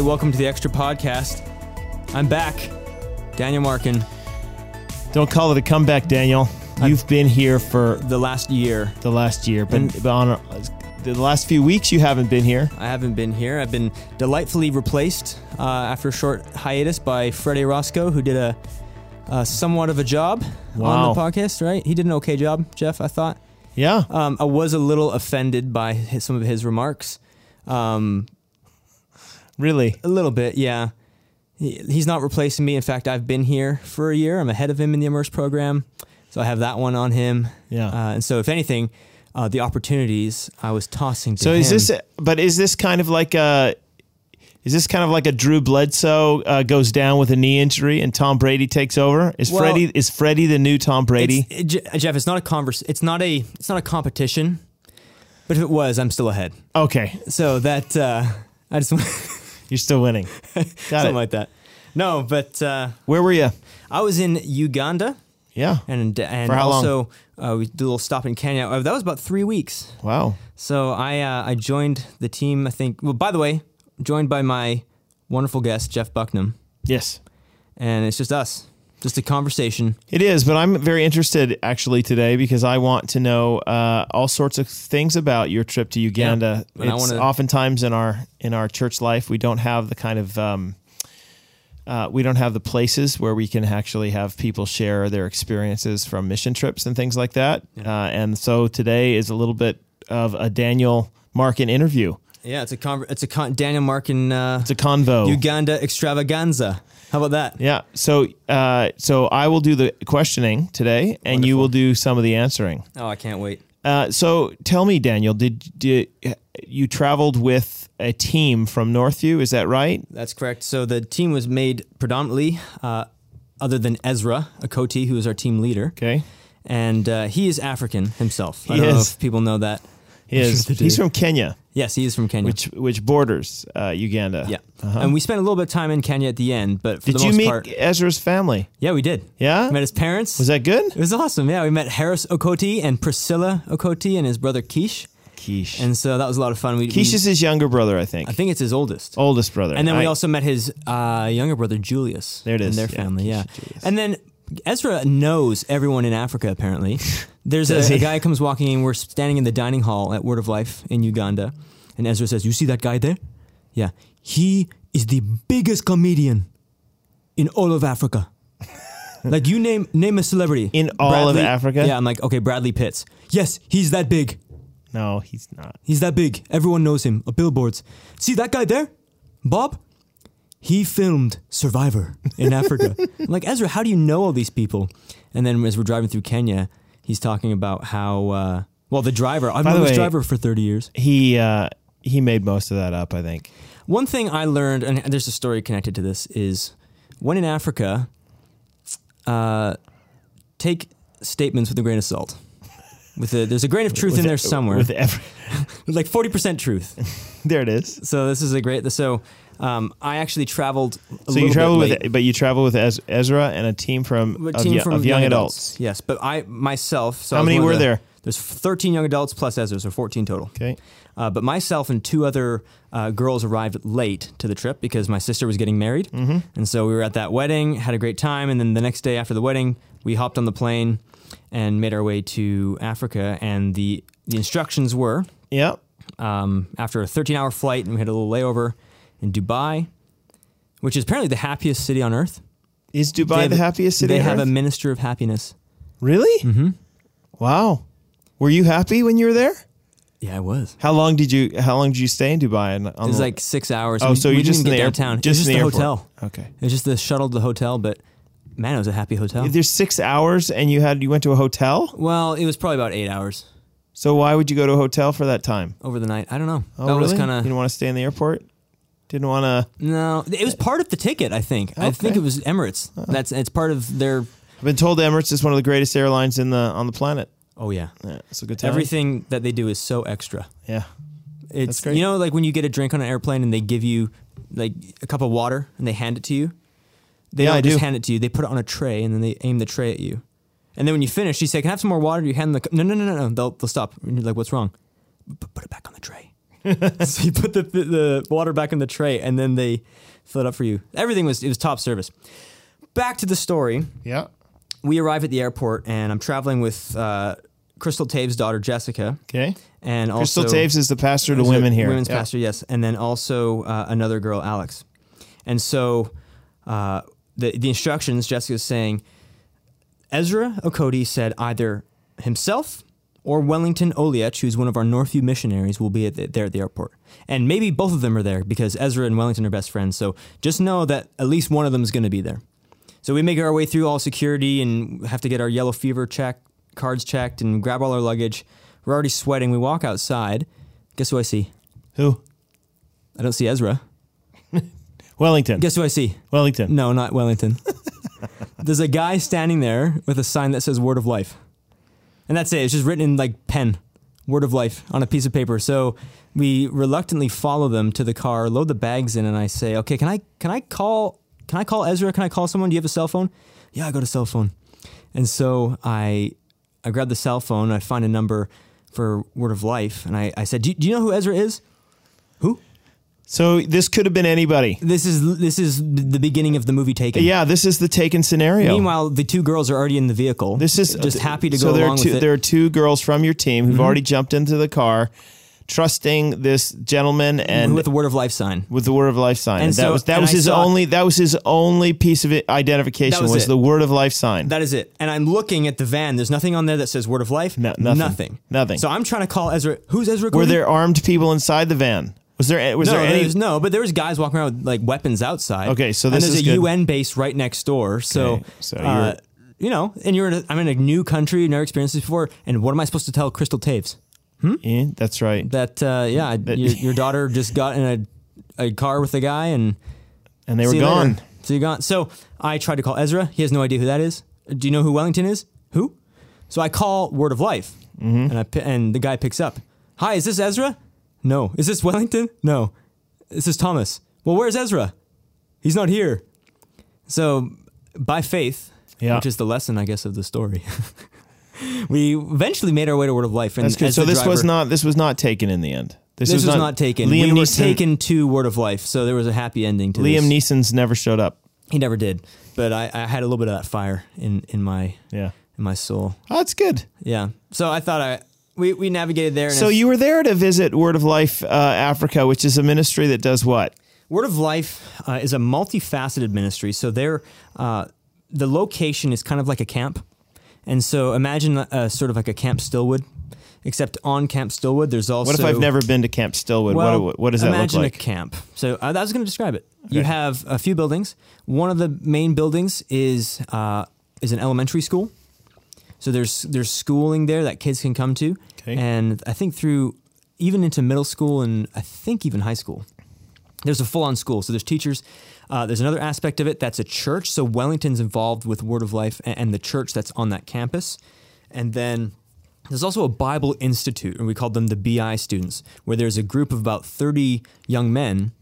Hey, welcome to the Extra Podcast. I'm back, Daniel Markin. Don't call it a comeback, Daniel. You've been here for The last year, the last year, but, And- but on the last few weeks you haven't been here. I haven't been here. I've been delightfully replaced uh, after a short hiatus by Freddie Roscoe, who did a, a somewhat of a job Wow. on the podcast. Right? He did an okay job, Jeff. I thought. Yeah, Um, I was a little offended by his, some of his remarks. Um, really. A little bit, yeah. He, he's not replacing me. In fact, I've been here for a year. I'm ahead of him in the Immerse program, so I have that one on him. Yeah. Uh, and so, if anything, uh, the opportunities I was tossing to So is him- this? But is this kind of like a? Is this kind of like a Drew Bledsoe uh, goes down with a knee injury and Tom Brady takes over? Is Well- Freddie is Freddie the new Tom Brady? It's, it, Jeff, it's not a converse. It's not a. It's not a competition. But if it was, I'm still ahead. okay, So that uh, I just want you're still winning. Got something it. like that. No, but uh, Where were you? I was in Uganda Yeah. and and For how long? also uh, we did a little stop in Kenya. Uh, that was about three weeks. Wow. So I uh, I joined the team. I think. Well, by the way, joined by my wonderful guest Jeff Bucknam, Yes. and it's just us, just a conversation. It is, but I'm very interested actually today because I want to know uh, all sorts of things about your trip to Uganda. Yeah, and I wanna- oftentimes in our in our church life we don't have the kind of um, uh, we don't have the places where we can actually have people share their experiences from mission trips and things like that. Uh, and so today is a little bit of a Daniel Markin interview. Yeah, it's a con- it's a con- Daniel Markin uh, It's a convo. Uganda extravaganza. How about that? yeah. So uh, so I will do the questioning today, and you will do some of the answering. Oh, I can't wait. Uh, so tell me, Daniel, did, did you traveled with a team from Northview? Is that right? That's correct. So the team was made predominantly, uh, other than Ezra Okoti, who is our team leader, Okay, and uh, he is African himself. I He don't know is. if people know that. He is. He's from Kenya, Yes, he is from Kenya. which which borders uh, Uganda. yeah, Uh-huh. and we spent a little bit of time in Kenya at the end, but for Did the you meet part, Ezra's family? yeah, we did. Yeah. We met his parents. Was that good? It was awesome. Yeah, we met Harris Okoti and Priscilla Okoti and his brother Keish, Quiche. and so that was a lot of fun. We, Quiche we- is his younger brother, I think. I think it's his oldest. Oldest brother. And then we also met his uh, younger brother Julius. There it is. And their Yeah, family, yeah. Julius. And then Ezra knows everyone in Africa. Apparently, there's a, a guy comes walking in. We're standing in the dining hall at Word of Life in Uganda, and Ezra says, "You see that guy there? Yeah, he is the biggest comedian in all of Africa." like you name name a celebrity In all of Africa? Yeah, I'm like, okay, Bradley Pitts. Yes, he's that big. no, he's not. He's that big. Everyone knows him. Uh, billboards. See that guy there? Bob? He filmed Survivor in Africa. I'm like, Ezra, how do you know all these people? And then as we're driving through Kenya, he's talking about how, uh, well, the driver, I've By the known this way- driver for 30 years. He uh, he made most of that up, I think. One thing I learned, and there's a story connected to this, is when in Africa, uh, take statements with a grain of salt. With a, there's a grain of truth in there somewhere, With every, like 40% truth. there it is. So this is a great. So um, I actually traveled. A So you travel with, but you travel with Ez- Ezra and a team from A of, team from of young, adults. Yes, but I myself. So How was many were the- there? There's 13 young adults plus Ezra, so 14 total. Okay. Uh, but myself and two other uh, girls arrived late to the trip because my sister was getting married, mm-hmm. and so we were at that wedding, had a great time, and then the next day after the wedding, we hopped on the plane and made our way to Africa. And the the instructions were Yeah. um, after a 13 hour flight, and we had a little layover in Dubai, which is apparently the happiest city on earth. Is Dubai have- the happiest city? They on have Earth? a minister of happiness. Really? Mm-hmm. Wow. Were you happy when you were there? Yeah, I was. How long did you How long did you stay in Dubai? And It was like six hours. oh, We- so you didn't just in get the downtown. It was just just in the the hotel. Okay. It was just the shuttle to the hotel, but man, it was a happy hotel. If there's six hours and you had you went to a hotel, Well, it was probably about eight hours so why would you go to a hotel for that time? over the night. I don't know. Oh, that really? was kind you didn't want to stay in the airport. Didn't want to. no. It was part of the ticket. I think. I think it was Emirates. Uh-huh. That's it's part of their. I've been told Emirates is one of the greatest airlines in the on the planet. Oh yeah. Yeah, it's a good time. Everything that they do is so extra. Yeah. It's great. you know like when you get a drink on an airplane and they give you like a cup of water and they hand it to you. They Yeah, don't I just do. hand it to you. They put it on a tray and then they aim the tray at you. And then when you finish, you say, "Can I have some more water?" You hand them the cu- no, no, no, no, no. They'll they'll stop. And you're like, "What's wrong?" P- put it back on the tray. so you put the, the water back in the tray, and then they fill it up for you. Everything was it was top service. Back to the story. Yeah. We arrive at the airport, and I'm traveling with uh, Crystal Taves' daughter Jessica, Okay. and Crystal Taves is the pastor to women here. Women's Yeah. pastor, yes, and then also uh, another girl, Alex. And so uh, the the instructions, Jessica is saying, Ezra Okoti said either himself or Wellington Oliech, who's one of our Northview missionaries, will be at the, there at the airport. And maybe both of them are there because Ezra and Wellington are best friends. So just know that at least one of them is going to be there. So we make our way through all security and have to get our yellow fever check cards checked and grab all our luggage. We're already sweating. We walk outside. Guess who I see? Who? I don't see Ezra. Wellington. Guess who I see? Wellington. No, not Wellington. There's a guy standing there with a sign that says Word of Life. And that's it. It's just written in like pen, Word of Life on a piece of paper. So we reluctantly follow them to the car, load the bags in, and I say, Okay, can I can I call can I call Ezra? Can I call someone? Do you have a cell phone? Yeah, I got a cell phone. And so I I grab the cell phone, I find a number for Word of Life, and I, I said, do, do you know who Ezra is? So this could have been anybody. This is this is the beginning of the movie Taken. Yeah, this is the taken scenario. Meanwhile, the two girls are already in the vehicle. this is just happy to so go there along are two, with it. There are two girls from your team who've mm-hmm. already jumped into the car, trusting this gentleman and with the word of life sign. with the word of life sign. And And that so- was that was I his saw- only that was his only piece of identification was was, the word of life sign. That is it. And I'm looking at the van. There's nothing on there that says word of life. No- nothing. Nothing. Nothing. So I'm trying to call Ezra. Who's Ezra? Were there armed people inside the van? Was there was no, there any there's no, but there was guys walking around with like weapons outside. Okay, so and there's is a good. UN base right next door. So, Okay, so uh, you know, and you're in a, I'm in a new country, never experienced this before. And what am I supposed to tell Crystal Taves? Yeah, that's right. That uh, yeah, your, your daughter just got in a, a car with a guy and And they were gone. later. So you gone. So I tried to call Ezra. He has no idea who that is. Do you know who Wellington is? Who? So I call Word of Life, Mm-hmm. and I and the guy picks up. Hi, is this Ezra? No. Is this Wellington? No. This is Thomas. Well, where's Ezra? He's not here. So by faith, Yeah. which is the lesson, I guess, of the story. we eventually made our way to Word of Life, and That's good. as So this was not this was not taken in the end. This, was, not, taken. Liam we were taken to Word of Life, so there was a happy ending to this. Liam this. Neeson's never showed up. He never did, but I, I had a little bit of that fire in, in my Yeah. in my soul. Oh, that's good. Yeah. So I thought I we, we navigated there. So you were there to visit Word of Life uh, Africa, which is a ministry that does what? Word of Life uh, is a multifaceted ministry. So there, uh, the location is kind of like a camp, and so imagine uh, sort of like a Camp Stillwood, except on Camp Stillwood there's also What if I've never been to Camp Stillwood? Well, what, what does that look like? imagine a camp. So uh, I was going to describe it. You have a few buildings. One of the main buildings is uh, is an elementary school. So there's there's schooling there that kids can come to, Okay. and I think through even into middle school and I think even high school. There's a full on school. So there's teachers. Uh, there's another aspect of it that's a church. So Wellington's involved with Word of Life and, and the church that's on that campus. And then there's also a Bible Institute, and we call them the BI students, where there's a group of about 30 young men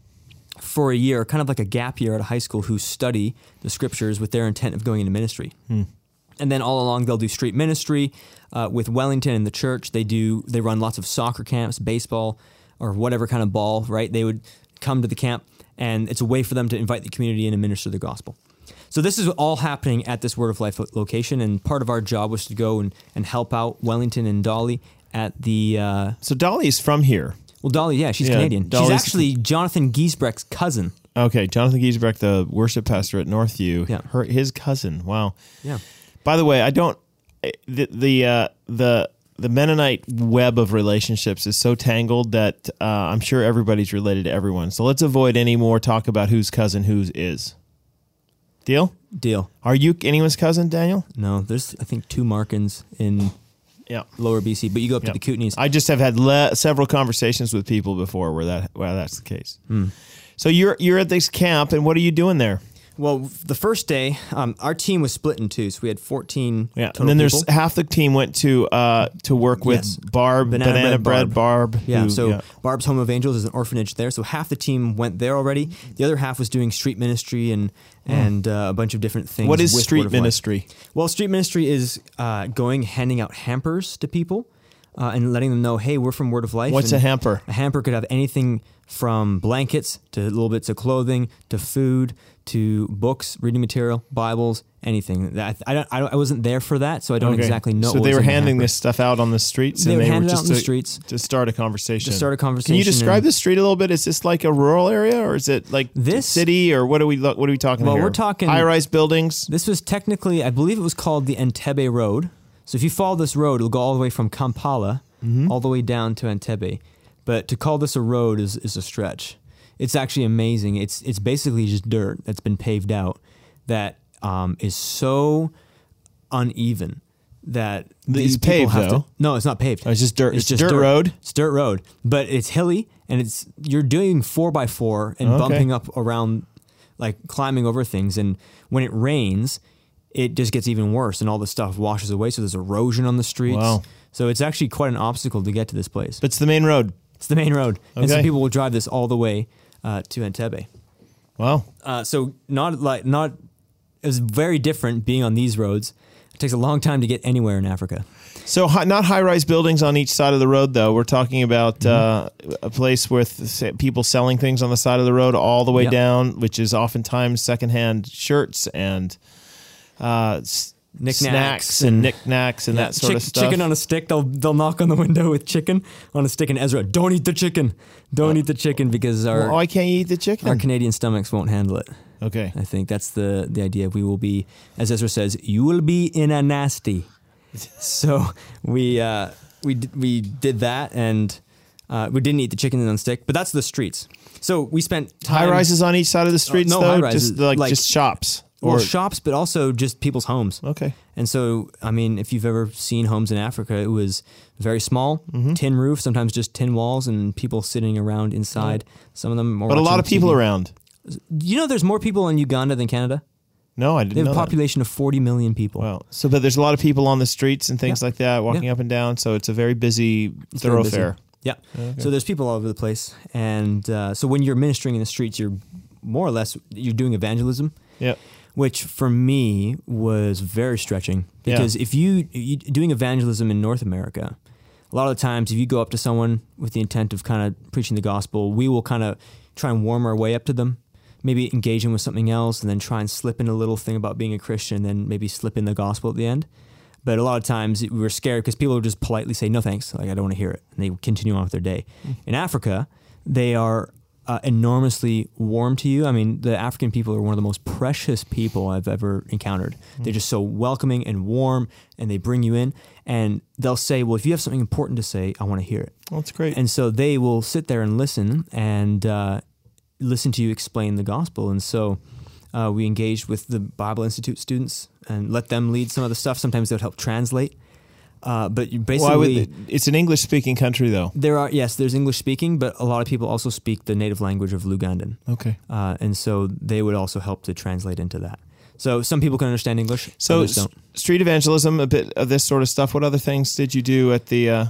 for a year, kind of like a gap year at a high school, who study the scriptures with their intent of going into ministry. And then all along, they'll do street ministry uh, with Wellington and the church. They do they run lots of soccer camps, baseball, or whatever kind of ball. Right? They would come to the camp, and it's a way for them to invite the community in and minister the gospel. So this is all happening at this Word of Life location, and part of our job was to go and, and help out Wellington and Dolly at the uh, So Dolly is from here. well, Dolly, yeah, she's Yeah, Canadian. Dolly's- she's actually Jonathan Giesbrecht's cousin. Okay, Jonathan Giesbrecht, the worship pastor at Northview, Yeah. her his cousin. Wow. Yeah. By the way, I don't the the uh, the the Mennonite web of relationships is so tangled that uh, I'm sure everybody's related to everyone. So let's avoid any more talk about whose cousin whose is. Deal? Deal. Are you anyone's cousin, Daniel? No, there's I think two Markins in Yeah. Lower BC, but you go up Yeah. to the Kootenays. I just have had le- several conversations with people before where that where that's the case. Hmm. So you're you're at this camp, and what are you doing there? Well, the first day, um, our team was split in two, so we had 14 Yeah, and then there's people. half the team went to uh, to work with Yes. Barb, Banana Banana, Bread Bread, Barb. Yeah, who- so Barb's Home of Angels is an orphanage there. So half the team went there already. The other half was doing street ministry and and uh, a bunch of different things. Hmm. what is street Word of Life. ministry? Well, street ministry is uh, going handing out hampers to people. Uh, and letting them know, hey, we're from Word of Life. What's a hamper? A hamper could have anything from blankets to little bits of clothing to food to books, reading material, Bibles, anything. That I, don't, I, don't, I wasn't there for that, so I don't Okay. exactly know. So what they were in the handing hamper. this stuff out on the streets, They and would they were out just in the streets. to start a conversation. to start a conversation. Can you describe the street a little bit? Is this like a rural area, or is it like This- city, or what are we what are we talking about? Well, here? we're talking- high-rise buildings. This was technically, I believe it was called the Entebbe Road. So if you follow this road, it'll go all the way from Kampala Mm-hmm. all the way down to Entebbe. But to call this a road is, is a stretch. It's actually amazing. It's it's basically just dirt that's been paved out that um, is so uneven that It's these people paved, have though. To, no, it's not paved. Oh, it's just dirt. It's just dirt road? It's dirt road, but it's hilly and it's you're doing four by four and Okay. bumping up around, like climbing over things. And when it rains, it just gets even worse, and all the stuff washes away. So there's erosion on the streets. Wow. So it's actually quite an obstacle to get to this place. But it's the main road. It's the main road, Okay. and some people will drive this all the way uh, to Entebbe. Wow. Uh, so not like not. It was very different being on these roads. It takes a long time to get anywhere in Africa. So hi, not high-rise buildings on each side of the road, though. We're talking about Mm-hmm. uh, a place with people selling things on the side of the road all the way Yep. down, which is oftentimes secondhand shirts and uh, Knickknacks snacks and and- knick-knacks and Yeah, that sort chick- of stuff. Chicken on a stick. They'll they'll knock on the window with chicken on a stick. And Ezra, don't eat the chicken. Don't eat the chicken because our Well, why can't eat the chicken? our Canadian stomachs won't handle it. okay. I think that's the the idea. We will be, as Ezra says, you will be in a nasty. so we uh, we d- we did that, and uh, we didn't eat the chicken on a stick. But that's the streets. So we spent High rises on each side of the streets, no though. high-rises, just like, like- just shops well, or shops, but also just people's homes. okay. And so, I mean, if you've ever seen homes in Africa, it was very small, Mm-hmm. tin roof, sometimes just tin walls, and people sitting around inside. Some of them, But a lot of people TV. around. You know, there's more people in Uganda than Canada. No, I didn't They have a that. population of 40 million people. Wow. So, but there's a lot of people on the streets and things Yeah. like that, walking Yeah. up and down. So it's a very busy It's very busy. thoroughfare. Yeah. So there's people all over the place, and uh, so when you're ministering in the streets, you're more or less you're doing evangelism. Yeah. Which for me was very stretching Yeah. because if you, you doing evangelism in North America, a lot of the times if you go up to someone with the intent of kind of preaching the gospel, we will kind of try and warm our way up to them, maybe engage them with something else, and then try and slip in a little thing about being a Christian, and then maybe slip in the gospel at the end. But a lot of times we were scared because people would just politely say, "No thanks," like I don't want to hear it, and they continue on with their day. Mm. In Africa, they are uh, enormously warm to you. I mean, the African people are one of the most precious people I've ever encountered. They're just so welcoming and warm, and they bring you in. And they'll say, "Well, if you have something important to say, I want to hear it." Well, that's great. And so they will sit there and listen and uh, listen to you explain the gospel. And so uh, we engaged with the Bible Institute students and let them lead some of the stuff. Sometimes they would help translate. Uh, but you basically, would it's an English speaking country though? there are yes, there's English speaking, but a lot of people also speak the native language of Lugandan, Okay. uh, and so they would also help to translate into that. So some people can understand English, So s- street evangelism, a bit of this sort of stuff. What other things did you do at the uh,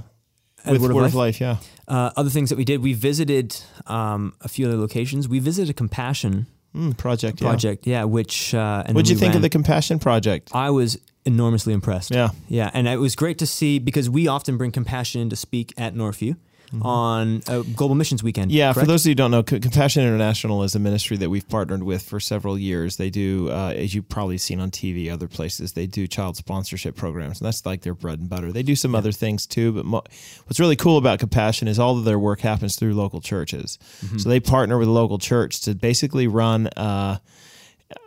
At with Word Word, of of Life? Yeah. Uh, other things that we did, we visited um, a few other locations. We visited a Compassion Mm, project. Project, yeah, which uh, and What'd you we think of the Compassion Project? I was enormously impressed. Yeah. Yeah, and it was great to see because we often bring compassion in to speak at Northview on a Global Missions Weekend. Mm-hmm. Yeah, for those of you who don't know, Compassion International is a ministry that we've partnered with for several years. They do, uh, as you've probably seen on TV, other places, they do child sponsorship programs, and that's like their bread and butter. They do some other things too, but mo- what's really cool about Compassion is all of their work happens through local churches. Mm-hmm. So they partner with a local church to basically run uh,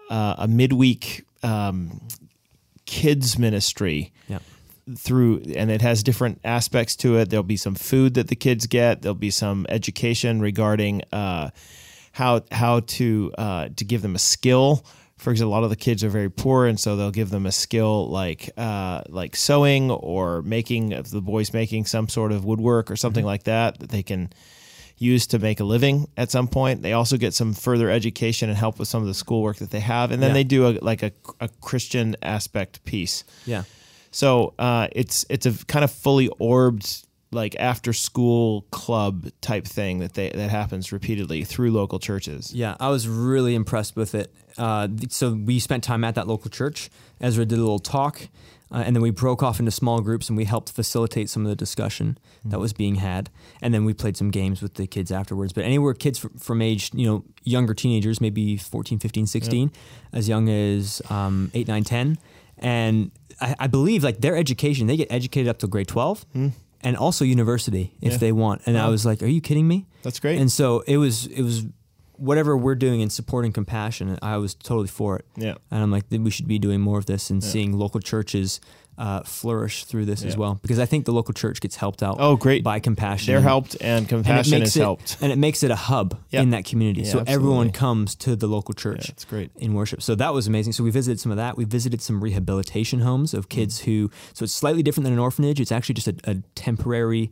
uh, a midweek um, kids ministry Yeah. through and it has different aspects to it. There'll be some food that the kids get. There'll be some education regarding uh, how how to uh, to give them a skill. For example a lot of the kids are very poor and so they'll give them a skill like uh, like sewing or making if the boys making some sort of woodwork or something like that that they can use to make a living at some point. They also get some further education and help with some of the schoolwork that they have, and then Yeah. they do a like a, a Christian aspect piece. Yeah. So uh, it's it's a kind of fully orbed like after school club type thing that they that happens repeatedly through local churches. Yeah, I was really impressed with it. Uh, so we spent time at that local church. Ezra did a little talk, uh, and then we broke off into small groups and we helped facilitate some of the discussion that was being had. And then we played some games with the kids afterwards. But anywhere kids fr- from age, you know, younger teenagers, maybe 14, 15, 16, as young as um, 8, 9, 10. And I, I believe like their education, they get educated up to grade 12 and also university if Yeah. they want. And I was like, are you kidding me? That's great. And so it was it was whatever we're doing in supporting compassion. I was totally for it. yeah. And I'm like, we should be doing more of this and seeing local churches uh, flourish through this as well. Because I think the local church gets helped out. Oh, great. by compassion. They're helped and and compassion makes is it, helped. and it makes it a hub Yeah. in that community. Yeah, so everyone comes to the local Yeah, church it's great. in worship. So that was amazing. So we visited some of that. We visited some rehabilitation homes of kids Mm. who. So it's slightly different than an orphanage. It's actually just a, a temporary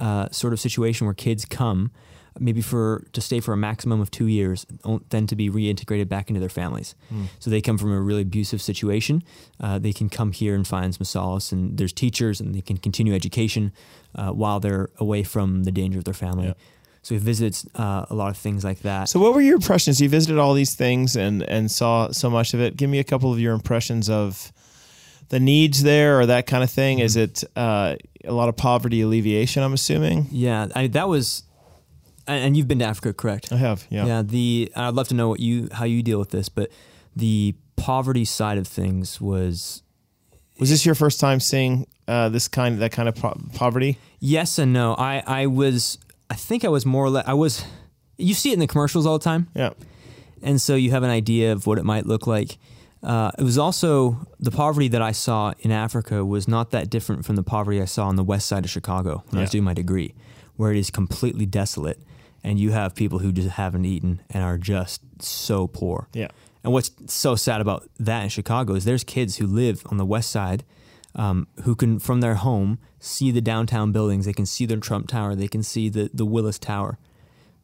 uh, sort of situation where kids come, maybe for to stay for a maximum of two years, then to be reintegrated back into their families. Hmm. So they come from a really abusive situation. Uh, they can come here and find some solace, and there's teachers, and they can continue education uh, while they're away from the danger of their family. Yeah. So we visited uh, a lot of things like that. So, what were your impressions? You visited all these things and and saw so much of it. Give me a couple of your impressions of the needs there, or that kind of thing. Is it uh, a lot of poverty alleviation? I'm assuming. Yeah, I, that was, and you've been to Africa, correct? I have. Yeah. Yeah. The I'd love to know what you how you deal with this, but the poverty side of things was Was this your first time seeing uh, this kind that kind of po- poverty? yes and no. I I was I think I was more or less I was. You see it in the commercials all the time, Yeah. and so you have an idea of what it might look like. Uh, it was also the poverty that I saw in Africa was not that different from the poverty I saw on the west side of Chicago when I was doing my degree, where it is completely desolate, and you have people who just haven't eaten and are just so poor. Yeah. And what's so sad about that in Chicago is there's kids who live on the west side um, who can, from their home, see the downtown buildings. They can see the Trump Tower. They can see the, the Willis Tower.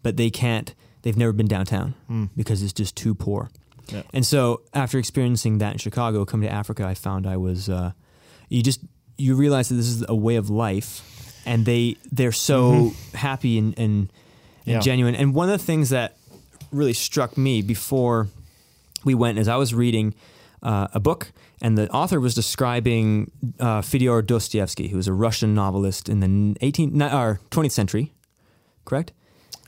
But they can't, they've never been downtown because it's just too poor. Yeah. And so after experiencing that in Chicago, coming to Africa, I found I was, uh, you just, you realize that this is a way of life and they, they're so happy and, and, and Yeah. genuine. And one of the things that really struck me before we went is I was reading uh, a book, and the author was describing uh, Fyodor Dostoevsky, who was a Russian novelist in the 18th or 20th century, correct?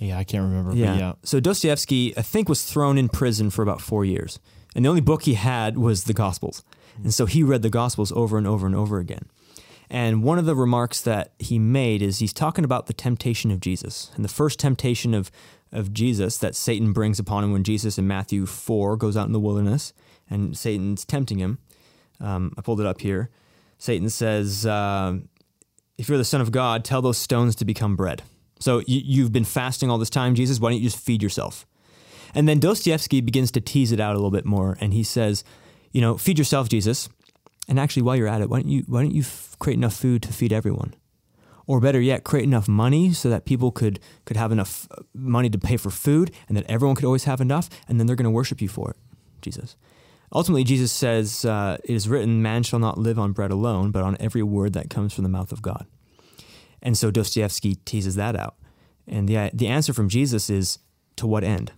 Yeah. I can't remember. But yeah. So Dostoevsky, I think, was thrown in prison for about four years, and the only book he had was the Gospels, and so he read the Gospels over and over and over again. And one of the remarks that he made is he's talking about the temptation of Jesus. And the first temptation of, of Jesus that Satan brings upon him when Jesus in Matthew 4 goes out in the wilderness and Satan's tempting him. Um, I pulled it up here. Satan says, uh, If you're the Son of God, tell those stones to become bread. So you, you've been fasting all this time, Jesus. Why don't you just feed yourself? And then Dostoevsky begins to tease it out a little bit more. And he says, You know, feed yourself, Jesus. And actually, while you're at it, why don't you why don't you f- create enough food to feed everyone, or better yet, create enough money so that people could could have enough uh, money to pay for food, and that everyone could always have enough, and then they're going to worship you for it, Jesus. Ultimately, Jesus says, uh, "It is written, man shall not live on bread alone, but on every word that comes from the mouth of God." And so Dostoevsky teases that out, and the the answer from Jesus is, "To what end?"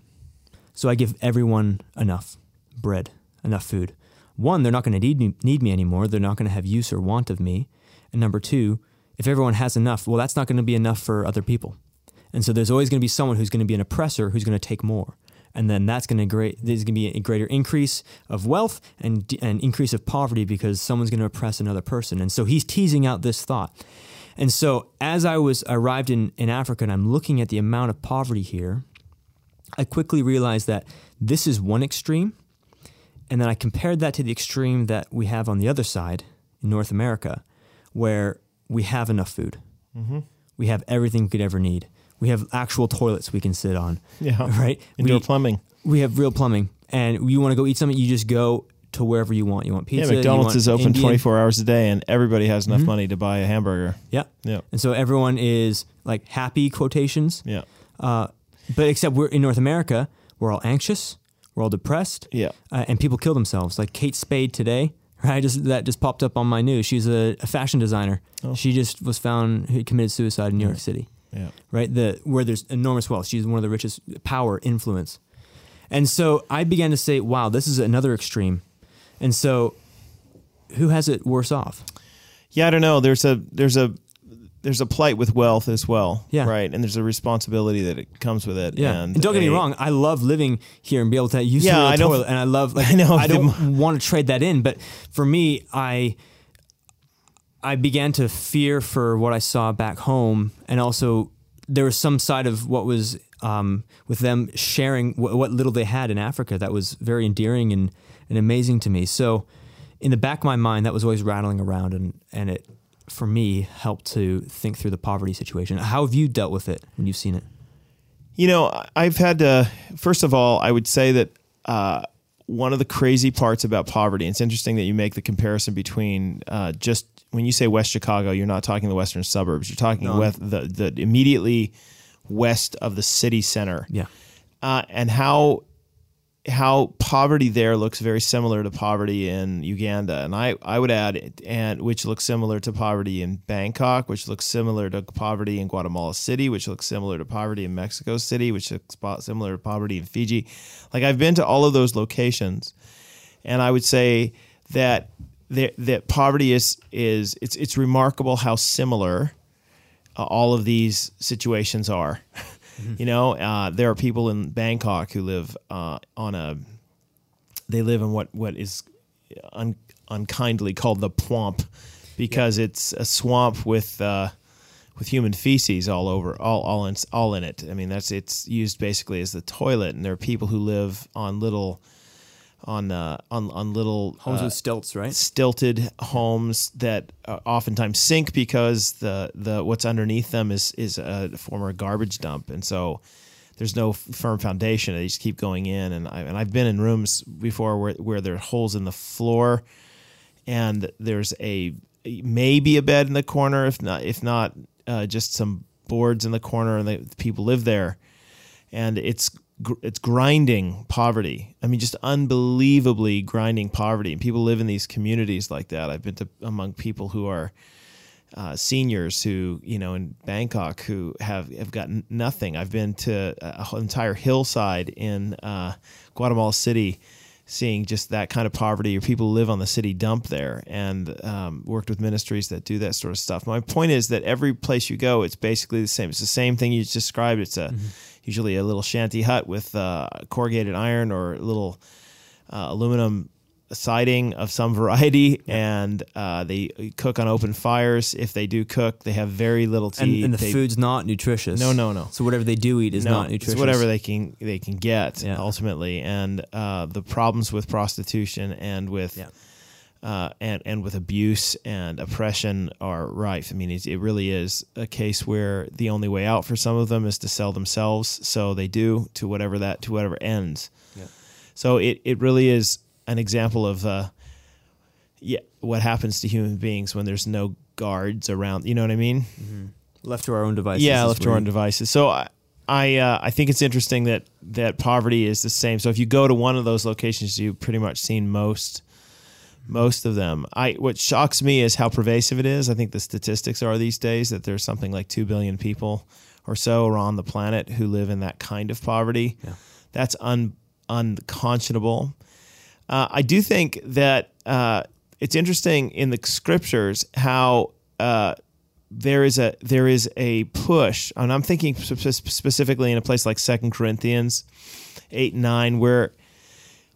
So I give everyone enough bread, enough food. One, they're not going to need me, need me anymore. They're not going to have use or want of me. And number two, if everyone has enough, well, that's not going to be enough for other people. And so there's always going to be someone who's going to be an oppressor who's going to take more. And then that's going to great. There's going to be a greater increase of wealth and an increase of poverty because someone's going to oppress another person. And so he's teasing out this thought. And so as I was arrived in, in Africa and I'm looking at the amount of poverty here, I quickly realized that this is one extreme. And then I compared that to the extreme that we have on the other side in North America, where we have enough food. Mm-hmm. We have everything we could ever need. We have actual toilets we can sit on, Yeah. right? Indoor we, plumbing. we have real plumbing. And you want to go eat something, you just go to wherever you want. You want pizza. yeah. you McDonald's want is open Indian. 24 hours a day, and everybody has enough Mhm. money to buy a hamburger. Yeah. Yeah. And so everyone is like happy quotations. Yeah. Uh, but except we're in North America, we're all anxious, we're all depressed, Yeah. uh, and people kill themselves. Like Kate Spade today, right? Just that just popped up on my news. She's a, a fashion designer. Oh. She just was found who committed suicide in New York City. Yeah. Right, the where there's enormous wealth. She's one of the richest, power, influence, and so I began to say, "Wow, this is another extreme." And so, who has it worse off? Yeah, I don't know. There's a there's a there's a plight with wealth as well. Yeah. Right. And there's a responsibility that it comes with it. Yeah, And, and don't get me wrong. I love living here and be able to use Yeah, I toilet, and I love. Like, I know, I don't the- want to trade that in, but for me, I I began to fear for what I saw back home, and also there was some side of what was um, with them sharing wh- what little they had in Africa that was very endearing and, and amazing to me. So, in the back of my mind, that was always rattling around, and and it for me helped to think through the poverty situation. How have you dealt with it when you've seen it? You know, I've had to, first of all, I would say that uh, one of the crazy parts about poverty, it's interesting that you make the comparison between uh, just when you say West Chicago, you're not talking the western suburbs, you're talking No. west, the, the immediately west of the city center. Yeah. uh, and how how poverty there looks very similar to poverty in Uganda, and I, I would add and which looks similar to poverty in Bangkok, which looks similar to poverty in Guatemala City, which looks similar to poverty in Mexico City, which looks similar to poverty in Fiji. Like I've been to all of those locations, and I would say that that, that poverty is is it's it's remarkable how similar uh, all of these situations are. You know, uh, there are people in Bangkok who live uh, on a. They live in what what is un, unkindly called the pwomp, because it's a swamp with uh, with human feces all over, all all in all in it. I mean, that's it's used basically as the toilet, and there are people who live on little on uh, on on little Homes uh, with stilts, right? stilted homes that uh, oftentimes sink because the the what's underneath them is is a former garbage dump, and so there's no f- firm foundation. They just keep going in, and I and I've been in rooms before where where there are holes in the floor, and there's a maybe a bed in the corner, if not if not uh, just some boards in the corner, and the people live there, and it's it's grinding poverty. I mean, just unbelievably grinding poverty. And people live in these communities like that. I've been to among people who are uh, seniors who, you know, in Bangkok who have have gotten nothing. I've been to an entire hillside in uh, Guatemala City. Seeing just that kind of poverty, or people live on the city dump there, and um, worked with ministries that do that sort of stuff. My point is that every place you go, it's basically the same. It's the same thing you described. It's a usually a little shanty hut with uh, corrugated iron or a little uh, aluminum siding of some variety, and uh, they cook on open fires. If they do cook, they have very little to and, eat. and the They- food's not nutritious. No, no, no. So whatever they do eat is no, not nutritious. It's whatever they can they can get Yeah. ultimately, and uh, the problems with prostitution and with Yeah. Uh, and and with abuse and oppression are rife. I mean, it, it really is a case where the only way out for some of them is to sell themselves, so they do to whatever that to whatever ends. Yeah. So it it really is an example of uh, yeah, what happens to human beings when there's no guards around. You know what I mean? left to our own devices. yeah, left to our own devices. So I I, uh, I think it's interesting that that poverty is the same. So if you go to one of those locations, you've pretty much seen most most of them. I what shocks me is how pervasive it is. I think the statistics are these days that there's something like two billion people or so around the planet who live in that kind of poverty. Yeah. That's un unconscionable. Uh, I do think that uh, it's interesting in the scriptures how uh, there is a there is a push, and I'm thinking spe- specifically in a place like Second Corinthians eight and nine, where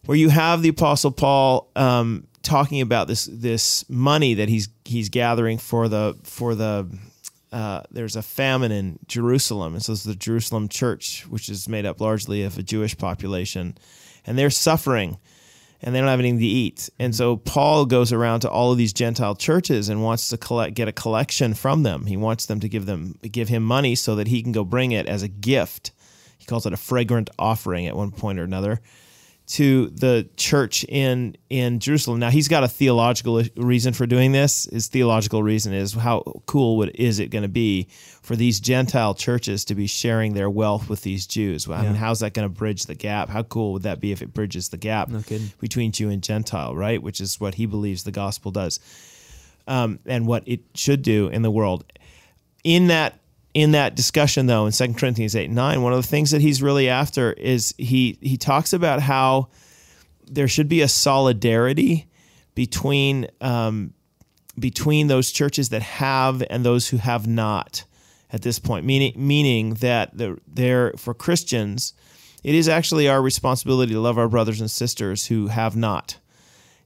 where you have the Apostle Paul um, talking about this this money that he's he's gathering for the for the uh, there's a famine in Jerusalem, and so it's the Jerusalem church, which is made up largely of a Jewish population, and they're suffering, and they don't have anything to eat. And so Paul goes around to all of these Gentile churches and wants to collect get a collection from them. He wants them to give them give him money so that he can go bring it as a gift. He calls it a fragrant offering at one point or another to the church in in Jerusalem. Now he's got a theological reason for doing this. His theological reason is how cool would, is it going to be for these Gentile churches to be sharing their wealth with these Jews? I mean, how's that going to bridge the gap? How cool would that be if it bridges the gap No between Jew and Gentile, right? Which is what he believes the gospel does, um, and what it should do in the world. In that in that discussion though in 2 Corinthians 8 and 9 one of the things that he's really after is he he talks about how there should be a solidarity between um, between those churches that have and those who have not at this point meaning meaning that the, there for Christians it is actually our responsibility to love our brothers and sisters who have not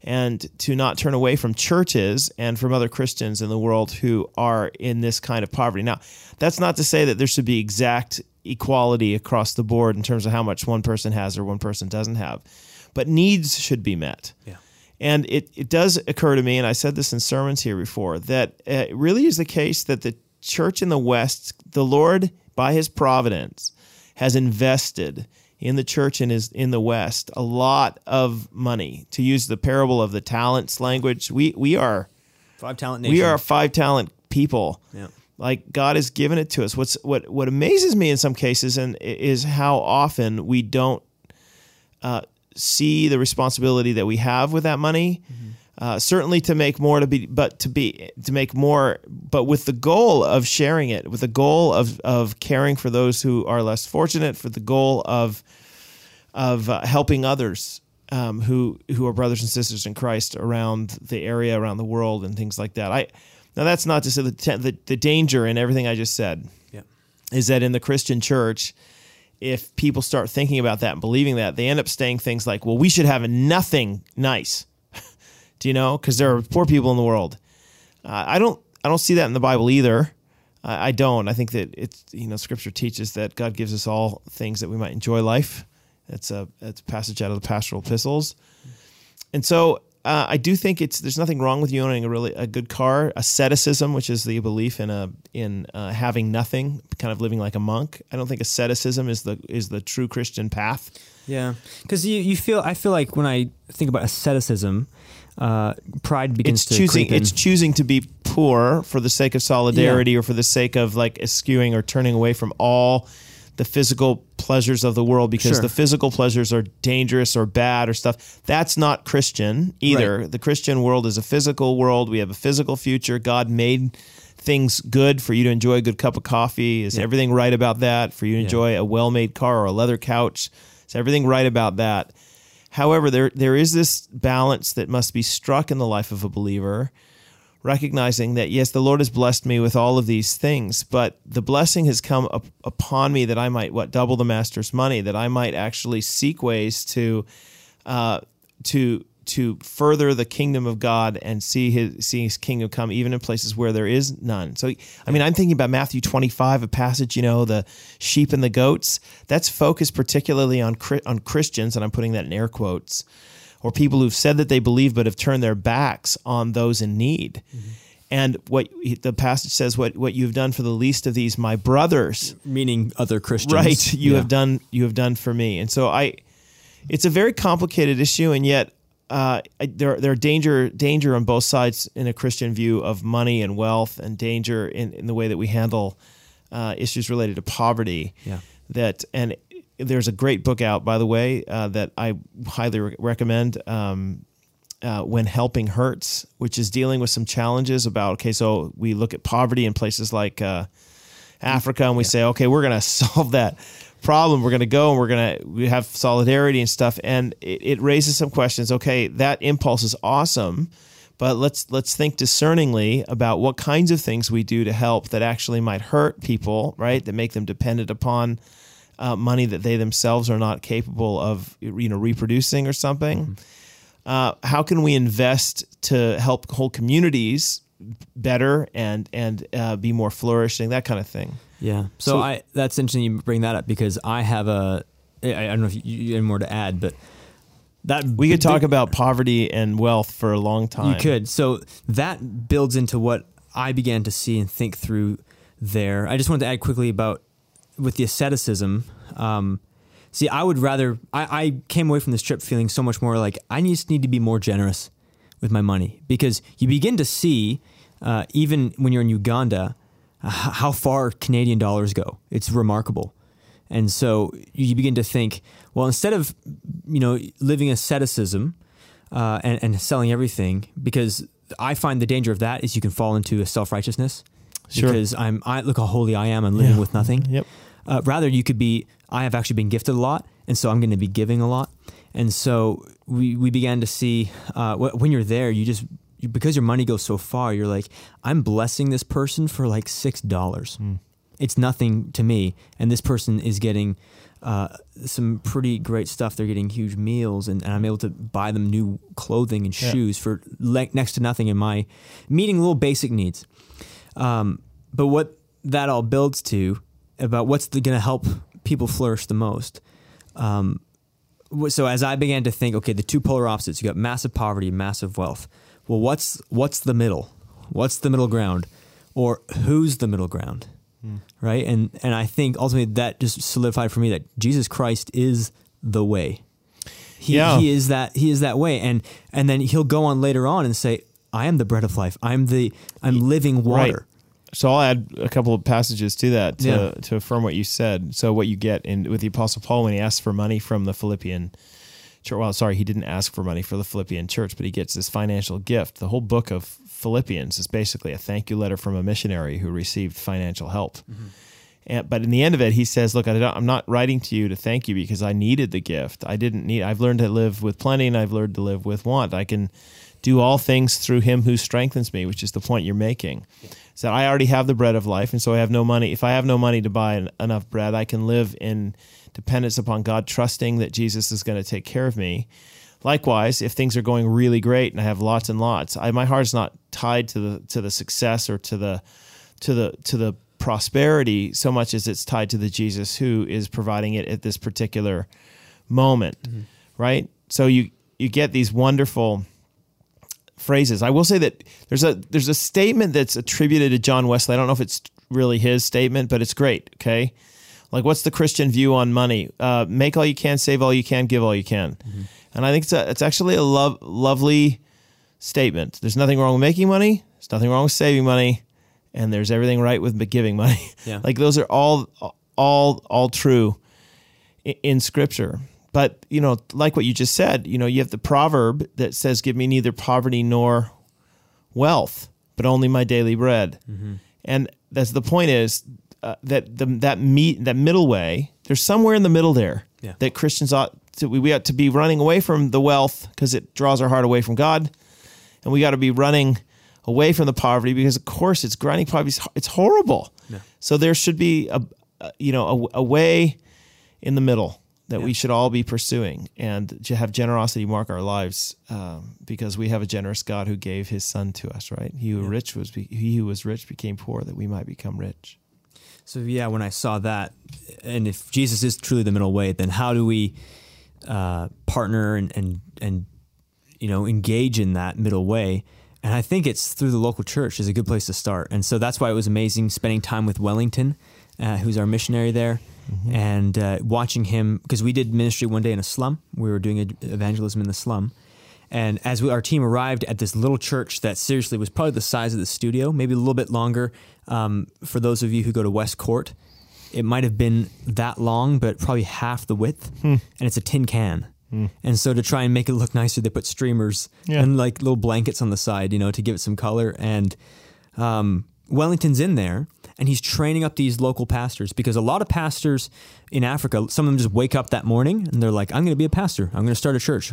and to not turn away from churches and from other Christians in the world who are in this kind of poverty. Now, that's not to say that there should be exact equality across the board in terms of how much one person has or one person doesn't have, but needs should be met. Yeah. And it, it does occur to me, and I said this in sermons here before, that it really is the case that the church in the West, the Lord, by his providence, has invested in the church in his in the West a lot of money. To use the parable of the talents language, we we are Five talent nation. we are five talent people. Yeah. Like God has given it to us. What's what what amazes me in some cases and is how often we don't uh, see the responsibility that we have with that money. Uh, certainly to make more to be, but to be to make more, but with the goal of sharing it, with the goal of of caring for those who are less fortunate, for the goal of of uh, helping others um, who who are brothers and sisters in Christ around the area, around the world, and things like that. I now that's not to say the the, the danger in everything I just said Yeah. is that in the Christian church, if people start thinking about that and believing that, they end up saying things like, "Well, we should have nothing nice," do you know? Because there are poor people in the world. Uh, I don't I don't see that in the Bible either. I I don't. I think that it's you know Scripture teaches that God gives us all things that we might enjoy life. That's a that's a passage out of the pastoral epistles, and so uh, I do think it's there's nothing wrong with you owning a really a good car. Asceticism, which is the belief in a in uh, having nothing, kind of living like a monk. I don't think asceticism is the is the true Christian path. Yeah, because you, you feel I feel like when I think about asceticism, uh, pride begins It's to choosing creep in. it's choosing to be poor for the sake of solidarity or for the sake of like eschewing or turning away from all the physical pleasures of the world because Sure. the physical pleasures are dangerous or bad or stuff. That's not Christian either. The Christian world is a physical world. We have a physical future. God made things good for you to enjoy a good cup of coffee. Is everything right about that? For you to enjoy a well-made car or a leather couch? Is everything right about that? However, there there is this balance that must be struck in the life of a believer, recognizing that yes, the Lord has blessed me with all of these things, but the blessing has come up upon me that I might what double the master's money, that I might actually seek ways to uh, to to further the kingdom of God and see his see his kingdom come even in places where there is none. So I mean I'm thinking about Matthew 25 a passage you know the sheep and the goats that's focused particularly on on Christians and I'm putting that in air quotes or people who've said that they believe but have turned their backs on those in need. Mm-hmm. And what the passage says what what you've done for the least of these my brothers meaning other Christians. right you Yeah. have done you have done for me and so i it's a very complicated issue and yet uh, there, there are danger danger on both sides in a Christian view of money and wealth, and danger in, in the way that we handle uh, issues related to poverty. Yeah. That and there's a great book out, by the way, uh, that I highly re- recommend. Um, uh, when helping hurts, which is dealing with some challenges about okay, so we look at poverty in places like uh, Africa, and we say, okay, we're going to solve that problem. We're going to go and we're going to we have solidarity and stuff, and it, it raises some questions. Okay, that impulse is awesome, but let's let's think discerningly about what kinds of things we do to help that actually might hurt people, right? That make them dependent upon uh, money that they themselves are not capable of, you know, reproducing or something. Uh, how can we invest to help whole communities better and and uh, be more flourishing? That kind of thing. Yeah. So, So- I that's interesting you bring that up because I have a I, I don't know if you, you have more to add, but that We could talk about poverty and wealth for a long time. You could. So that builds into what I began to see and think through there. I just wanted to add quickly about with the asceticism. Um, See, I would rather. I, I came away from this trip feeling so much more like I just need to be more generous with my money because you begin to see, uh, even when you're in Uganda, how far Canadian dollars go. It's remarkable. And so you begin to think, well, instead of you know living asceticism uh, and, and selling everything, because I find the danger of that is you can fall into a self righteousness. Sure. Because I'm, I look how holy I am. I'm living Yeah. with nothing. Yep. Uh, rather, you could be, I have actually been gifted a lot, and so I'm going to be giving a lot. And so we, we began to see uh, wh- when you're there, you just, because your money goes so far, you're like, I'm blessing this person for like $6. It's nothing to me. And this person is getting uh, some pretty great stuff. They're getting huge meals, and, and I'm able to buy them new clothing and Yeah. shoes for le- next to nothing in my meeting little basic needs. Um, but what that all builds to about what's going to help people flourish the most. Um, so as I began to think, okay, the two polar opposites, you got massive poverty, massive wealth. Well, what's what's the middle? What's the middle ground? Or who's the middle ground? Hmm. Right? And and I think ultimately that just solidified for me that Jesus Christ is the way. He, Yeah. he is that he is that way. And and then he'll go on later on and say, I am the bread of life. I'm the I'm living water. Right. So I'll add a couple of passages to that to, Yeah. to affirm what you said. So what you get in with the Apostle Paul when he asks for money from the Philippian church. Well, sorry, he didn't ask for money for the Philippian church, but he gets this financial gift. The whole book of Philippians is basically a thank you letter from a missionary who received financial help. Mm-hmm. And, but in the end of it, he says, "Look, I don't, I'm not writing to you to thank you because I needed the gift. I didn't need. I've learned to live with plenty, and I've learned to live with want. I can do all things through Him who strengthens me, which is the point you're making. Is that I already have the bread of life, and so I have no money. If I have no money to buy en- enough bread, I can live in dependence upon God, trusting that Jesus is going to take care of me." Likewise, if things are going really great and I have lots and lots, I, my heart's not tied to the to the success or to the to the to the prosperity so much as it's tied to the Jesus who is providing it at this particular moment, mm-hmm. right? So you you get these wonderful phrases. I will say that there's a there's a statement that's attributed to John Wesley. I don't know if it's really his statement, but it's great. Okay, like what's the Christian view on money? Uh, make all you can, save all you can, give all you can. And I think it's a, it's actually a love lovely statement. There's nothing wrong with making money. There's nothing wrong with saving money, and there's everything right with giving money. Yeah. like those are all all all true i- in Scripture. But you know, like what you just said, you know, you have the proverb that says, "Give me neither poverty nor wealth, but only my daily bread." And that's the point is uh, that the, that meet that middle way. There's somewhere in the middle there Yeah. that Christians ought to we, we ought to be running away from the wealth because it draws our heart away from God, and we got to be running away from the poverty because of course it's grinding poverty. It's, horrible. So there should be a, a you know a, a way in the middle that we should all be pursuing and to have generosity mark our lives um, because we have a generous God who gave His Son to us. Right? He who rich was be, he who was rich became poor that we might become rich. So yeah, when I saw that, and if Jesus is truly the middle way, then how do we uh, partner and and and you know engage in that middle way? And I think it's through the local church is a good place to start. And so that's why it was amazing spending time with Wellington, uh, who's our missionary there, and uh, watching him because we did ministry one day in a slum. We were doing evangelism in the slum. And as we, our team arrived at this little church that seriously was probably the size of the studio, maybe a little bit longer. Um, for those of you who go to West Court, it might have been that long, but probably half the width. And it's a tin can. And so to try and make it look nicer, they put streamers Yeah. and like little blankets on the side, you know, to give it some color. And um, Wellington's in there and he's training up these local pastors because a lot of pastors in Africa, some of them just wake up that morning and they're like, I'm going to be a pastor. I'm going to start a church,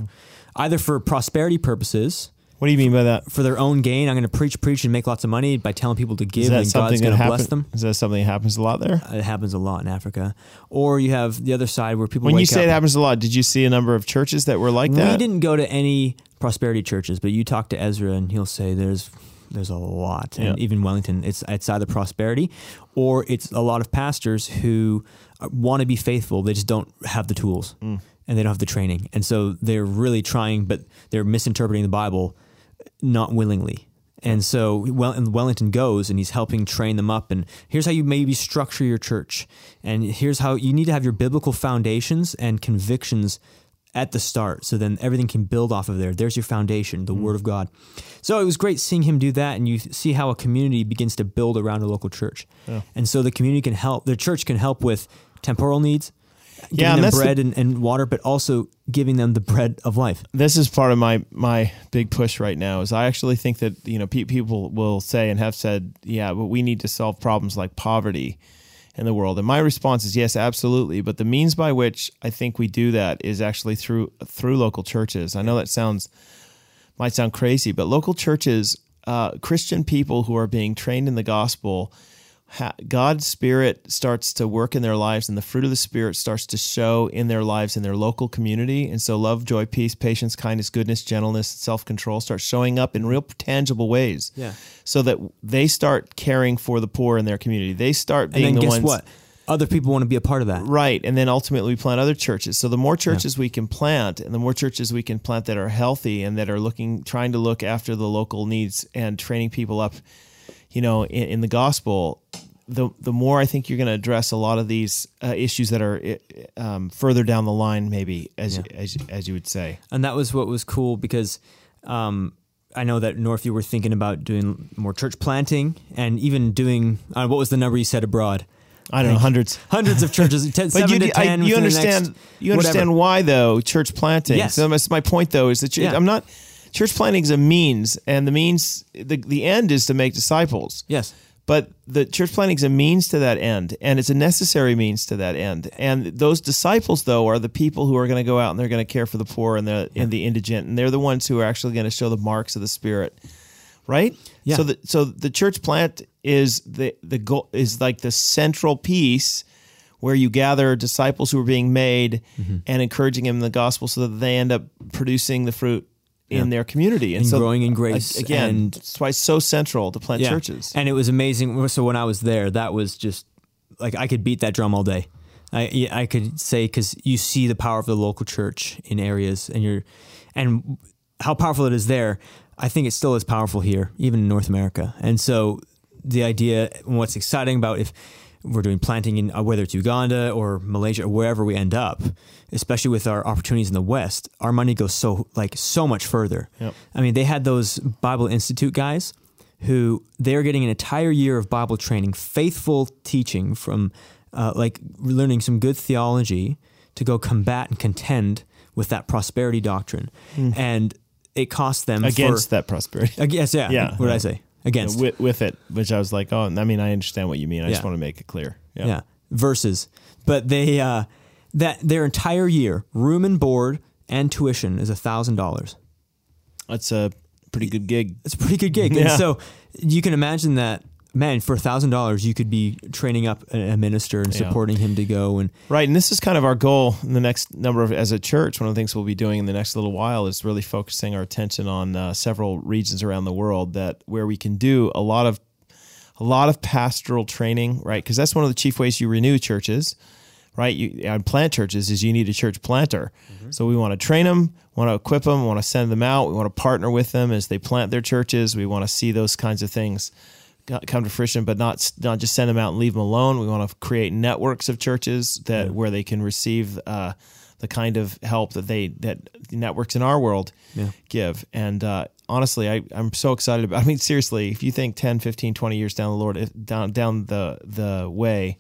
either for prosperity purposes, What do you mean by that? for their own gain. I'm going to preach, preach, and make lots of money by telling people to give, and God's going to happens? bless them. Is that something that happens a lot there? It happens a lot in Africa. Or you have the other side where people When wake you say up. it happens a lot, did you see a number of churches that were like that? We didn't go to any prosperity churches, but you talk to Ezra and he'll say there's there's a lot, and Yeah. even Wellington, it's it's either prosperity, or it's a lot of pastors who want to be faithful. They just don't have the tools, Mm. And they don't have the training, and so they're really trying, but they're misinterpreting the Bible, not willingly. And so well, and Wellington goes and he's helping train them up. And here's how you maybe structure your church. And here's how you need to have your biblical foundations and convictions at the start. So then everything can build off of there. There's your foundation, the mm. Word of God. So it was great seeing him do that. And you see how a community begins to build around a local church. And so the community can help, the church can help with temporal needs, Yeah, and them that's the- bread and, and water, but also giving them the bread of life. this is part of my my big push right now is I actually think that you know pe- people will say and have said yeah but we need to solve problems like poverty in the world. And my response is yes absolutely. But the means by which I think we do that is actually through through local churches. I know that sounds might sound crazy but local churches uh, Christian people who are being trained in the gospel God's Spirit starts to work in their lives, and the fruit of the Spirit starts to show in their lives in their local community. And so, love, joy, peace, patience, kindness, goodness, gentleness, self control start showing up in real tangible ways. Yeah. So that they start caring for the poor in their community. They start And being then the guess ones. what? Other people want to be a part of that. Right. And then ultimately we plant other churches. So the more churches we can plant and the more churches we can plant that are healthy and that are looking, trying to look after the local needs and training people up, you know, in, in the gospel, the, the more I think you're going to address a lot of these uh, issues that are um, further down the line, maybe as, as, as you would say. and that was what was cool because um, I know that North you were thinking about doing more church planting and even doing uh, what was the number you said abroad? I don't know, hundreds. Hundreds of churches, 10, But you, I- you understand. next- you understand whatever. why though church planting. Yes. So that's my point though is that you- Yeah. I'm not. Church planting is a means, and the means the the end is to make disciples. Yes, But the church planting is a means to that end, and it's a necessary means to that end. And those disciples, though, are the people who are going to go out and they're going to care for the poor and the and the indigent, and they're the ones who are actually going to show the marks of the Spirit, right? Yeah. So the so the church plant is the the goal is like the central piece where you gather disciples who are being made Mm-hmm. and encouraging them in the gospel, so that they end up producing the fruit. In their community, and, And so growing in grace again. and- that's why it's so central to plant yeah. churches. and it was amazing. So when I was there, that was just like I could beat that drum all day. I I could say because you see the power of the local church in areas, and you're and how powerful it is there. I think it still is powerful here, even in North America. And so the idea, and what's exciting about if we're doing planting in uh, whether it's Uganda or Malaysia or wherever we end up, especially with our opportunities in the West, our money goes so like so much further. Yep. I mean, they had those Bible Institute guys who they're getting an entire year of Bible training, faithful teaching from uh, like learning some good theology to go combat and contend with that prosperity doctrine, and it cost them against for, that prosperity. Guess yeah. Yeah, What did I say? Against. with, with it, which I was like, oh, I mean, I understand what you mean. I just want to make it clear. yeah. yeah. Versus, but they uh, that their entire year, room and board and tuition is a thousand dollars. That's a pretty good gig. It's a pretty good gig. And so you can imagine that, man, for a thousand dollars, you could be training up a, a minister and Yeah. supporting him to go and Right. And this is kind of our goal in the next number of, as a church, one of the things we'll be doing in the next little while is really focusing our attention on uh, several regions around the world that where we can do a lot of, a lot of pastoral training, right? Because that's one of the chief ways you renew churches, right? You and plant churches is you need a church planter. So we want to train them, want to equip them, want to send them out. We want to partner with them as they plant their churches. We want to see those kinds of things co- come to fruition, but not not just send them out and leave them alone. We want to create networks of churches that where they can receive uh, the kind of help that they that networks in our world Yeah. give. And uh, honestly, I, I'm so excited about. I mean, seriously, if you think 10, 15, 20 years down the Lord, if, down down the the way,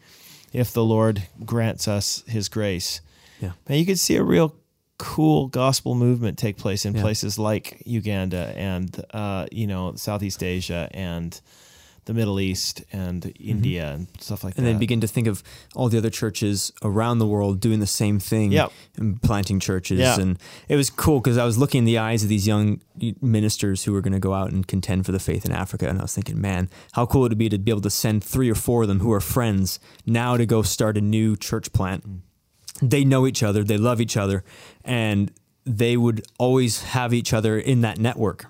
if the Lord grants us His grace, Yeah. man, you could see a real cool gospel movement take place in Yeah. places like Uganda and uh, you know Southeast Asia and the Middle East and India and stuff like Mm-hmm. and then begin to think of all the other churches around the world doing the same thing Yep. and planting churches Yeah. and it was cool because i was looking in the eyes of these young ministers who were going to go out and contend for the faith in africa and i was thinking man how cool it would it be to be able to send three or four of them who are friends now to go start a new church plant they know each other they love each other and they would always have each other in that network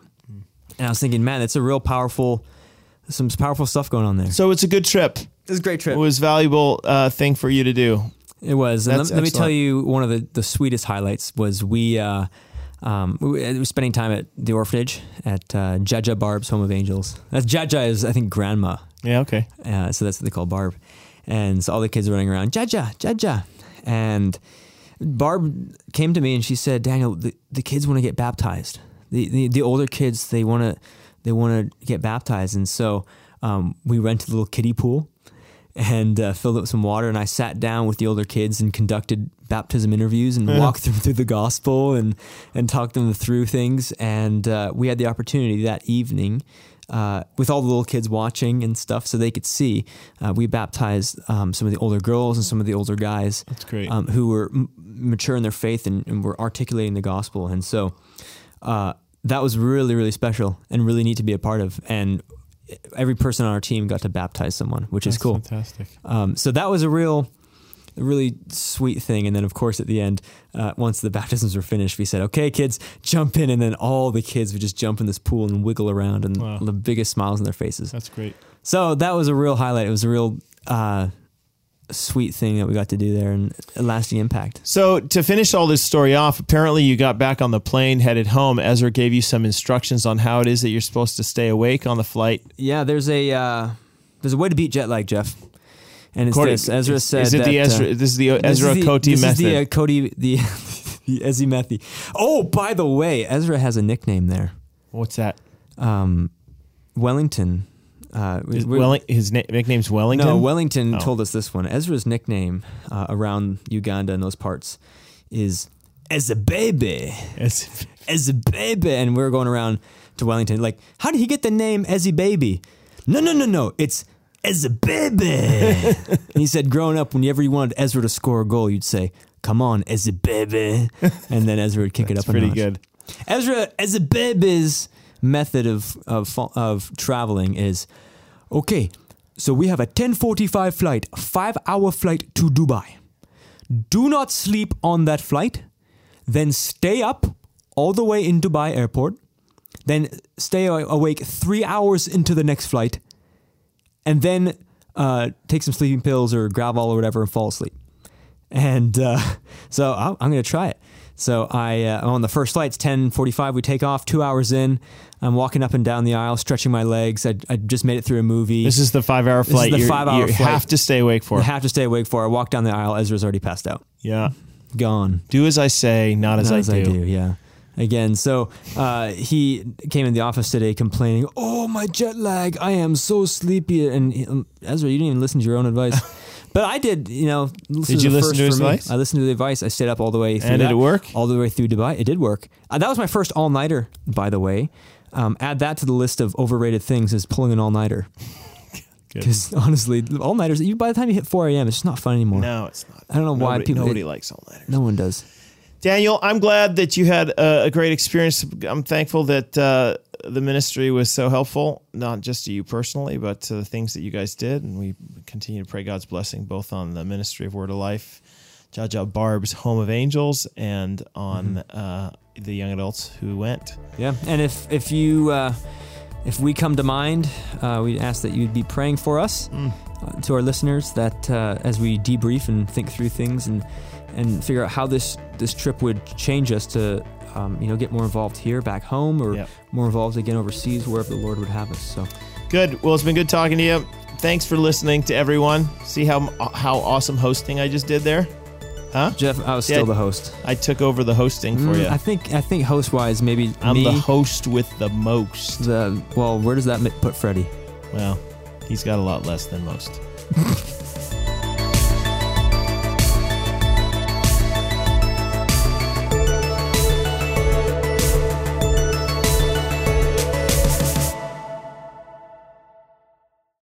and i was thinking man it's a real powerful some powerful stuff going on there so it's a good trip. it was a great trip It was a valuable uh, thing for you to do. It was. And let, let me tell you, one of the, the sweetest highlights was we uh, um, we, we were spending time at the orphanage at uh, Jaja Barb's Home of Angels. That's Jaja is I think grandma, Yeah. Okay. uh, so that's what they call Barb. And so all the kids are running around, Jaja, Jaja. And Barb came to me and she said, Daniel, the, the kids want to get baptized. The, the, the older kids, they want to they want to get baptized. And so um, we rented a little kiddie pool and uh, filled it with some water. And I sat down with the older kids and conducted baptism interviews and Yeah. walked them through the gospel and, and talked them through things. And uh, we had the opportunity that evening uh, with all the little kids watching and stuff so they could see. Uh, we baptized um, some of the older girls and some of the older guys That's great. um, who were m- mature in their faith and, and were articulating the gospel. And so uh, that was really, really special and really neat to be a part of. And every person on our team got to baptize someone, which is cool. Fantastic. Um, so that was a real, really sweet thing. And then, of course, at the end, uh, once the baptisms were finished, we said, "Okay, kids, jump in." And then all the kids would just jump in this pool and wiggle around, and Wow. the biggest smiles on their faces. That's great. So that was a real highlight. It was a real uh, sweet thing that we got to do there, and a lasting impact. So to finish all this story off, apparently you got back on the plane, headed home. Ezra gave you some instructions on how it is that you're supposed to stay awake on the flight. Yeah, there's a uh, there's a way to beat jet lag, Jeff. And it's this. Ezra said is it that, the Ezra? uh, this is the Ezra is the, Cote this method. is the uh, Cody the the Ezzy Methy. Oh, by the way, Ezra has a nickname there. What's that? Um, Wellington. Uh, we- Welling, his na- nickname's Wellington. No, Wellington Oh. told us this one. Ezra's nickname uh, around Uganda and those parts is as a baby, as a baby, and we are going around to Wellington like, how did he get the name Ezzy Baby? No, no, no, no, it's as a baby. and he said, growing up, whenever you wanted Ezra to score a goal, you'd say, "Come on, as a baby," and then Ezra would kick it up. a pretty good. Ezra, as a baby's method of, of of traveling is okay. So we have a 10:45 flight, five hour flight to Dubai. Do not sleep on that flight. Then stay up all the way in Dubai airport. Then stay awake three hours into the next flight, and then uh, take some sleeping pills or Gravol or whatever and fall asleep. And uh, so I'm, I'm going to try it. So I uh, on the first flight, it's 10:45. We take off. Two hours in, I'm walking up and down the aisle, stretching my legs. I, I just made it through a movie. This is the five-hour flight. the You're- five-hour you flight. have to stay awake for. I have to stay awake for. I walk down the aisle. Ezra's already passed out, yeah. gone. Do as I say, not as, Not I, do. Yeah. Again, so uh, he came in the office today complaining, "Oh, my jet lag! I am so sleepy." And he- um, Ezra, you didn't even listen to your own advice, but I did. You know, Did you listen to his advice? I listened to the advice. I stayed up all the way through And did that, it work? All the way through Dubai. It did work. Uh, that was my first all nighter, by the way. Um, add that to the list of overrated things is pulling an all nighter. Because honestly, all nighters. You by the time you hit 4 a.m., it's just not fun anymore. No, it's not. I don't know why people. nobody likes all nighters. no one does. Daniel, I'm glad that you had a, a great experience. I'm thankful that uh, the ministry was so helpful, not just to you personally, but to the things that you guys did. And we continue to pray God's blessing both on the ministry of Word of Life, Jaja Barb's Home of Angels, and on uh, the young adults who went. Yeah, and if if you uh, if we come to mind, uh, we ask that you'd be praying for us Mm. uh, to our listeners. That uh, as we debrief and think through things and and figure out how this this trip would change us to um, you know get more involved here, back home, or Yep. more involved again overseas, wherever the Lord would have us. So Good. Well, it's been good talking to you. Thanks for listening to everyone. See how how awesome hosting I just did there? Huh? Jeff, I was Yeah. still the host. I took over the hosting for Mm, you. I think I think host wise, maybe I'm me. the host with the most. the well, where does that put Freddie? Well, he's got a lot less than most.